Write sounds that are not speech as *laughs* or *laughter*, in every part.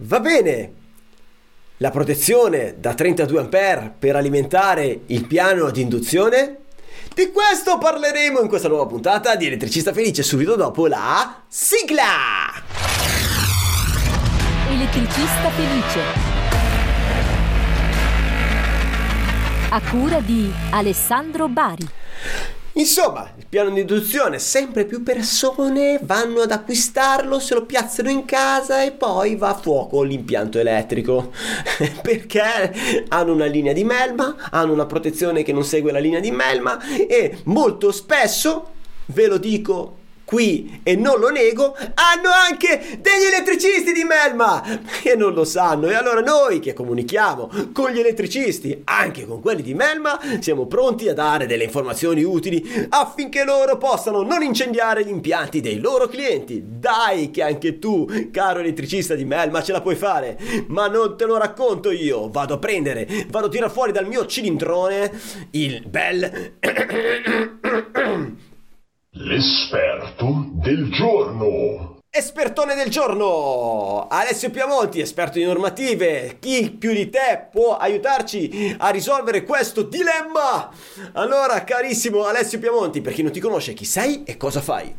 Va bene, la protezione da 32 A per alimentare il piano di induzione? Di questo parleremo in questa nuova puntata di Elettricista Felice subito dopo la sigla! Elettricista Felice a cura di Alessandro Bari. Insomma, il piano di induzione, sempre più persone vanno ad acquistarlo, se lo piazzano in casa e poi va a fuoco l'impianto elettrico. *laughs* Perché hanno una linea di melma, hanno una protezione che non segue la linea di melma e molto spesso, ve lo dico qui, e non lo nego, hanno anche degli elettricisti di Melma e non lo sanno. E allora noi che comunichiamo con gli elettricisti, anche con quelli di Melma, siamo pronti a dare delle informazioni utili affinché loro possano non incendiare gli impianti dei loro clienti. Dai che anche tu, caro elettricista di Melma, ce la puoi fare, ma non te lo racconto io. Vado a prendere, vado a tirare fuori dal mio cilindrone il bel *clears throat* L'esperto del giorno. Espertone del giorno! Alessio Piamonti, esperto di normative. Chi più di te può aiutarci a risolvere questo dilemma? Allora, carissimo Alessio Piamonti, per chi non ti conosce, chi sei e cosa fai?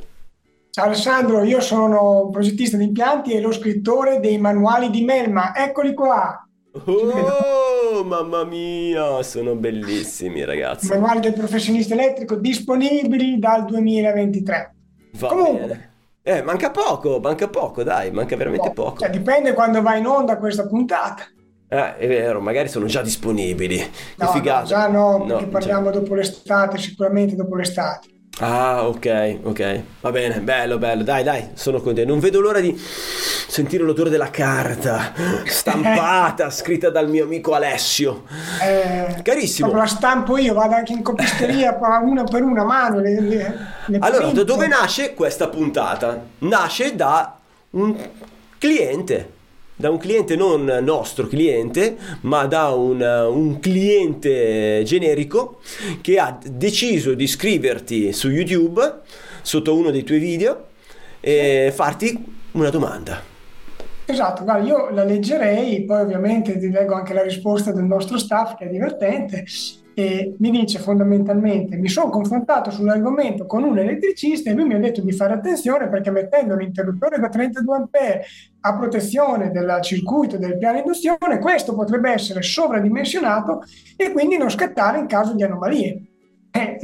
Ciao Alessandro, io sono un progettista di impianti e lo scrittore dei manuali di Melma. Eccoli qua. Oh, mamma mia, sono bellissimi ragazzi. I manuali del professionista elettrico disponibili dal 2023. Va Comunque, bene. Eh, manca poco, manca poco, dai, manca veramente poco. Cioè, dipende quando va in onda questa puntata. Eh, è vero, magari sono già disponibili. No, che figata. No, già no, no perché parliamo già. dopo l'estate, sicuramente dopo l'estate. Ah, ok, ok. Va bene, bello, bello. Dai, dai, sono contento. Non vedo l'ora di sentire l'odore della carta stampata, *laughs* scritta dal mio amico Alessio. Eh, Carissimo. La stampo io, vado anche in copisteria una per una mano. Le, le, le allora, da dove nasce questa puntata? Nasce da un cliente da un cliente non nostro cliente, ma da un, un, cliente generico che ha deciso di iscriverti su YouTube sotto uno dei tuoi video e farti una domanda. Esatto, guarda, io la leggerei, poi ovviamente ti leggo anche la risposta del nostro staff che è divertente e mi dice fondamentalmente mi sono confrontato sull'argomento con un elettricista e lui mi ha detto di fare attenzione perché mettendo l'interruttore da 32 A a protezione del circuito del piano induzione questo potrebbe essere sovradimensionato e quindi non scattare in caso di anomalie.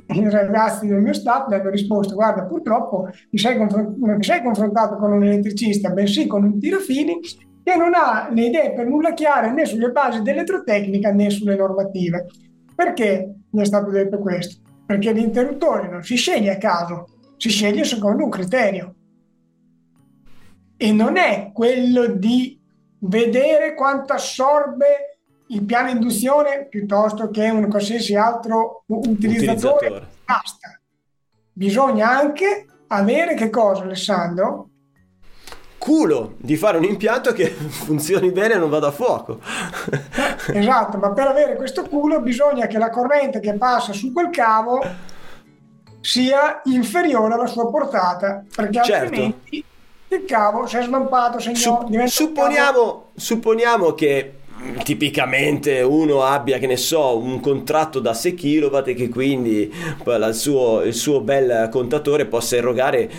I ragazzi del mio staff mi hanno risposto guarda purtroppo ti sei, non ti sei confrontato con un elettricista bensì con un tirafili che non ha le idee per nulla chiare né sulle basi dell'elettrotecnica né sulle normative. Perché mi è stato detto questo? Perché l'interruttore non si sceglie a caso, si sceglie secondo un criterio. E non è quello di vedere quanto assorbe il piano induzione piuttosto che un qualsiasi altro utilizzatore. utilizzatore. Basta. Bisogna anche avere che cosa, Alessandro? Culo di fare un impianto che *laughs* funzioni bene e non vada a fuoco. esatto, ma per avere questo culo bisogna che la corrente che passa su quel cavo sia inferiore alla sua portata, perché certo. altrimenti il cavo si è svampato. Sup- supponiamo, supponiamo che tipicamente uno abbia, che ne so, un contratto da 6 kW e che quindi il suo, il suo bel contatore possa erogare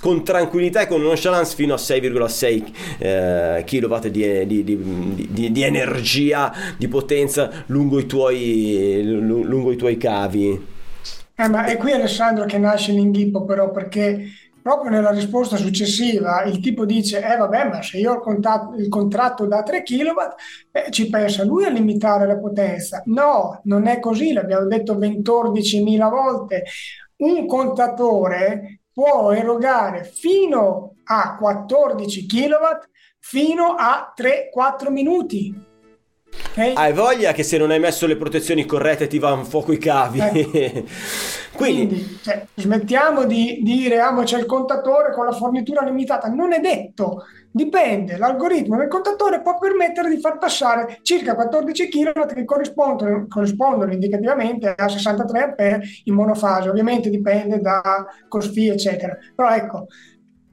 con tranquillità e con nonchalance fino a 6,6 eh, kW di, di, di, di, energia, di potenza lungo i tuoi, lungo i tuoi cavi. Eh, ma è qui Alessandro che nasce l'inghippo però perché proprio nella risposta successiva il tipo dice, eh vabbè, ma se io ho il, contatto, il contratto da 3 kW, eh, ci pensa lui a limitare la potenza. No, non è così, l'abbiamo detto 14.000 volte. Un contatore può erogare fino a 14 kW fino a 3-4 minuti. Okay. Hai voglia che se non hai messo le protezioni corrette ti vanno a fuoco i cavi. Eh. *laughs* Quindi, Quindi cioè, smettiamo di, di dire ah, ma c'è il contatore con la fornitura limitata. Non è detto, dipende. L'algoritmo del contatore può permettere di far passare circa 14 kW che corrispondono, corrispondono indicativamente a 63 A in monofase. Ovviamente dipende da COSFI, eccetera. Però ecco,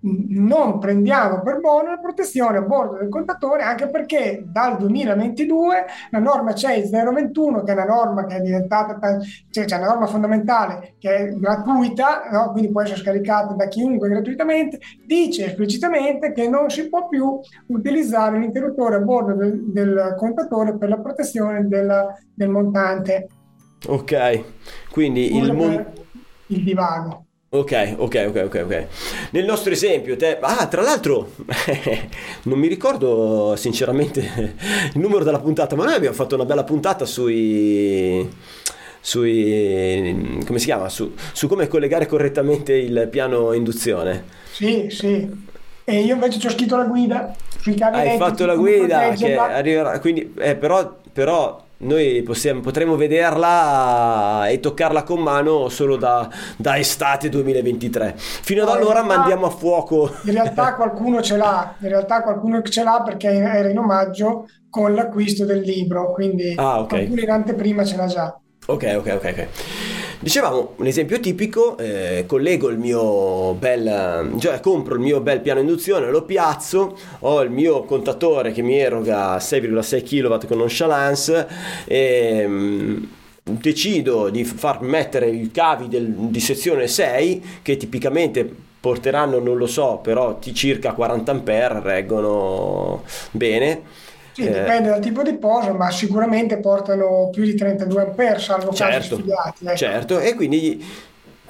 non prendiamo per buono la protezione a bordo del contatore anche perché dal 2022 la norma CEI 021 che è una norma che è diventata cioè c'è una norma fondamentale che è gratuita no? quindi può essere scaricata da chiunque gratuitamente dice esplicitamente che non si può più utilizzare l'interruttore a bordo del, del contatore per la protezione della, del montante ok quindi il, mon- il divago Ok, ok, ok, ok, ok. Nel nostro esempio, te... Ah, tra l'altro, *laughs* non mi ricordo sinceramente il numero della puntata, ma noi abbiamo fatto una bella puntata sui... sui... come si chiama? Su, su come collegare correttamente il piano induzione. Sì, sì. E io invece ci ho scritto la guida sui cavi Hai fatto la guida, che arriverà... Quindi, eh, però, però noi possiamo, potremo vederla e toccarla con mano solo da, da estate 2023. Fino ad no, allora realtà, mandiamo a fuoco. In realtà qualcuno ce l'ha, in realtà qualcuno ce l'ha perché era in omaggio con l'acquisto del libro, quindi ah, okay. qualcuno in anteprima ce l'ha già. Ok, ok, ok. ok. Dicevamo, un esempio tipico, eh, collego il mio bel, cioè compro il mio bel piano induzione, lo piazzo, ho il mio contatore che mi eroga 6,6 kW con nonchalance e mh, decido di far mettere i cavi del, di sezione 6 che tipicamente porteranno, non lo so, però circa 40 A reggono bene sì, eh, dipende dal tipo di posa, ma sicuramente portano più di 32 ampere, salvo certo, casi sfigati. Ecco. Certo, e quindi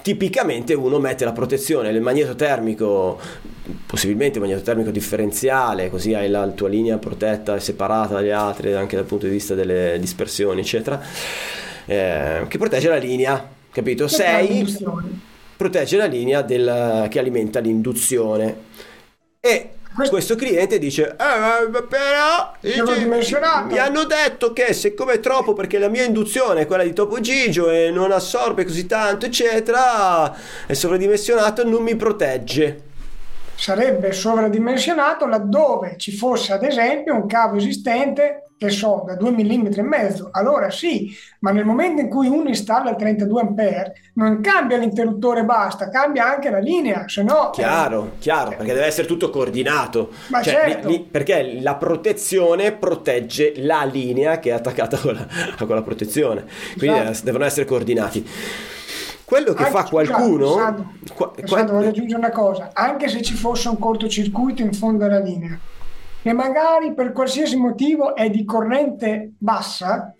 tipicamente uno mette la protezione, il magneto termico, possibilmente un magneto termico differenziale, così hai la tua linea protetta e separata dagli altri anche dal punto di vista delle dispersioni, eccetera, eh, che protegge la linea, capito? 6 protegge la linea del, che alimenta l'induzione. E questo, cliente dice eh, però dice, mi hanno detto che siccome è troppo perché la mia induzione è quella di Topo Gigio e non assorbe così tanto eccetera è sovradimensionato non mi protegge. Sarebbe sovradimensionato laddove ci fosse ad esempio un cavo esistente che so, da 2 mm e mezzo, allora sì, ma nel momento in cui uno installa il 32 A non cambia l'interruttore basta, cambia anche la linea, se no... Chiaro, eh, chiaro, perché deve essere tutto coordinato. Ma cioè, certo. li, li, perché la protezione protegge la linea che è attaccata a quella, a quella protezione, quindi esatto. devono essere coordinati quello che anche, fa qualcuno scusate, qua, qua, voglio aggiungere una cosa anche se ci fosse un cortocircuito in fondo alla linea che magari per qualsiasi motivo è di corrente bassa,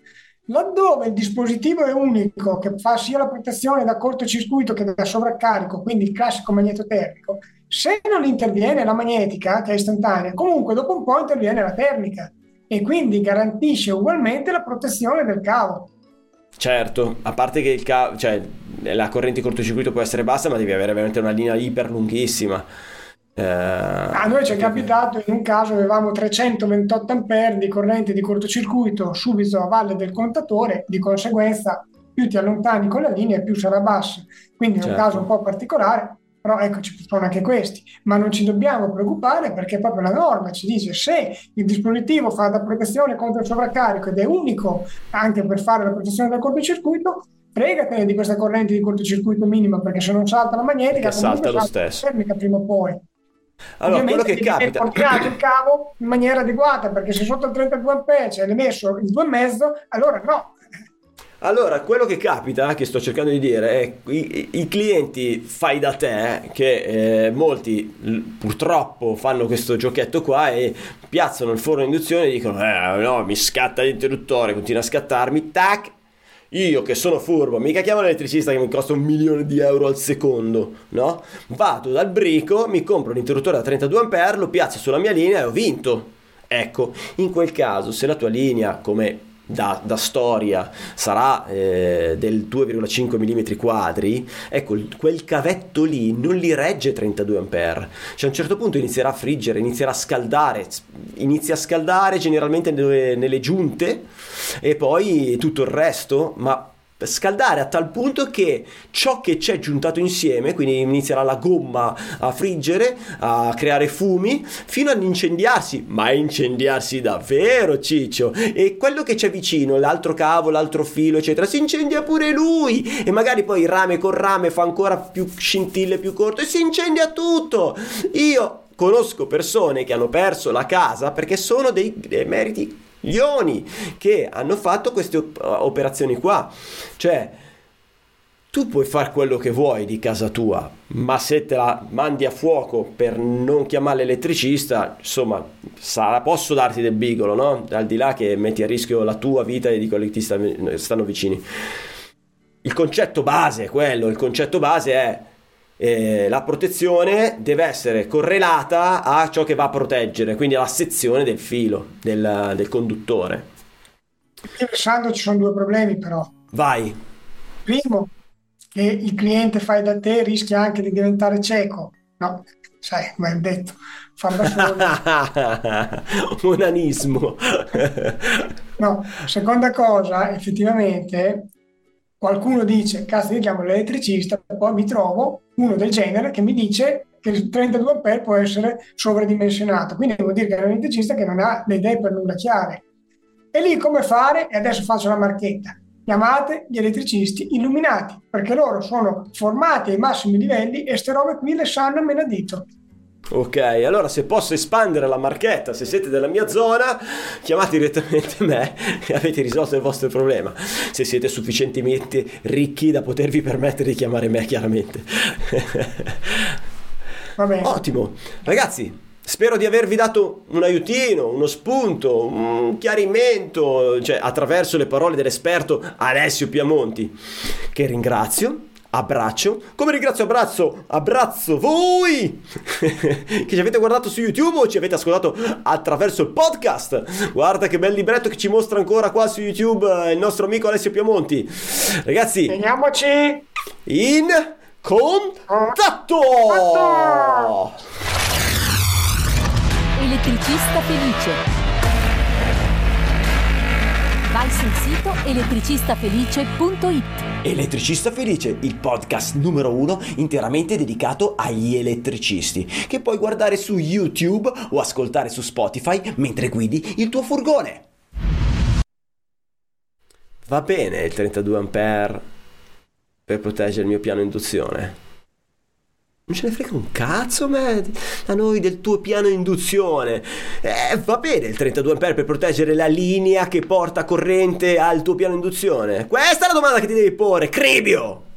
laddove il dispositivo è unico, che fa sia la protezione da cortocircuito che da sovraccarico, quindi il classico magneto termico, se non interviene la magnetica, che è istantanea, comunque dopo un po' interviene la termica e quindi garantisce ugualmente la protezione del cavo. Certo, a parte che il cavo, cioè la corrente di cortocircuito può essere bassa, ma devi avere veramente una linea iper lunghissima. Eh, a noi ci è capitato in un caso avevamo 328 ampere di corrente di cortocircuito subito a valle del contatore, di conseguenza più ti allontani con la linea più sarà bassa. Quindi è certo. un caso un po' particolare, però ecco ci sono anche questi. Ma non ci dobbiamo preoccupare perché proprio la norma ci dice se il dispositivo fa da protezione contro il sovraccarico ed è unico anche per fare la protezione del cortocircuito, fregatene di questa corrente di cortocircuito minima perché se non salta la magnetica, salta lo stesso. termica prima o poi. Allora, quello che capita... portato il cavo in maniera adeguata, perché se sotto il 32 A c'è l'hai messo il 2,5, allora no. Allora, quello che capita, che sto cercando di dire, è i, i clienti fai da te, che eh, molti purtroppo fanno questo giochetto qua e piazzano il forno induzione e dicono, eh no, mi scatta l'interruttore, continua a scattarmi, tac, io che sono furbo, mica chiamo l'elettricista che mi costa un milione di euro al secondo, no? Vado dal brico, mi compro un interruttore da 32 A, lo piazzo sulla mia linea e ho vinto. Ecco, in quel caso, se la tua linea, come da, da, storia sarà eh, del 2,5 mm quadri, ecco quel cavetto lì non li regge 32 A. Cioè a un certo punto inizierà a friggere, inizierà a scaldare, inizia a scaldare generalmente nelle, nelle giunte e poi tutto il resto, ma scaldare a tal punto che ciò che c'è giuntato insieme, quindi inizierà la gomma a friggere, a creare fumi, fino ad incendiarsi, ma incendiarsi davvero ciccio, e quello che c'è vicino, l'altro cavo, l'altro filo, eccetera, si incendia pure lui, e magari poi rame con rame fa ancora più scintille più corto e si incendia tutto. Io conosco persone che hanno perso la casa perché sono dei, dei meriti lioni che hanno fatto queste op- operazioni qua. Cioè, tu puoi fare quello che vuoi di casa tua, ma se te la mandi a fuoco per non chiamare l'elettricista, insomma, sarà, posso darti del bigolo, no? Al di là che metti a rischio la tua vita e di quelli che ti stanno vicini. Il concetto base è quello, il concetto base è eh, la protezione deve essere correlata a ciò che va a proteggere, quindi alla sezione del filo del, del conduttore. Alessandro, ci sono due problemi però. Vai. Primo, che il cliente fai da te rischia anche di diventare cieco. No, sai, come hai detto, far da solo. *laughs* Onanismo. no, seconda cosa, effettivamente qualcuno dice, cazzo io chiamo l'elettricista, poi mi trovo uno del genere che mi dice che il 32 A può essere sovradimensionato, quindi vuol dire che è un elettricista che non ha le idee per nulla chiare. E lì come fare? E adesso faccio la marchetta. Chiamate gli elettricisti illuminati, perché loro sono formati ai massimi livelli e ste robe qui le sanno a menadito. Ok, allora se posso espandere la marchetta, se siete della mia zona, chiamate direttamente me *laughs* e avete risolto il vostro problema. Se siete sufficientemente ricchi da potervi permettere di chiamare me, chiaramente. *laughs* Ottimo. Ragazzi, spero di avervi dato un aiutino, uno spunto, un chiarimento, cioè attraverso le parole dell'esperto Alessio Piamonti, che ringrazio abbraccio. Come ringrazio abbraccio, abbraccio voi *laughs* che ci avete guardato su YouTube o ci avete ascoltato attraverso il podcast. Guarda che bel libretto che ci mostra ancora qua su YouTube eh, il nostro amico Alessio Piamonti. Ragazzi, vediamoci in contatto. Elettricista felice vai sul sito elettricistafelice.it. Elettricista Felice, il podcast numero uno interamente dedicato agli elettricisti, che puoi guardare su YouTube o ascoltare su Spotify mentre guidi il tuo furgone. Va bene il 32 A per proteggere il mio piano induzione. Non ce ne frega un cazzo, me, a noi del tuo piano induzione. Eh, va bene il 32 A per proteggere la linea che porta corrente al tuo piano induzione. Questa è la domanda che ti devi porre, Cribio!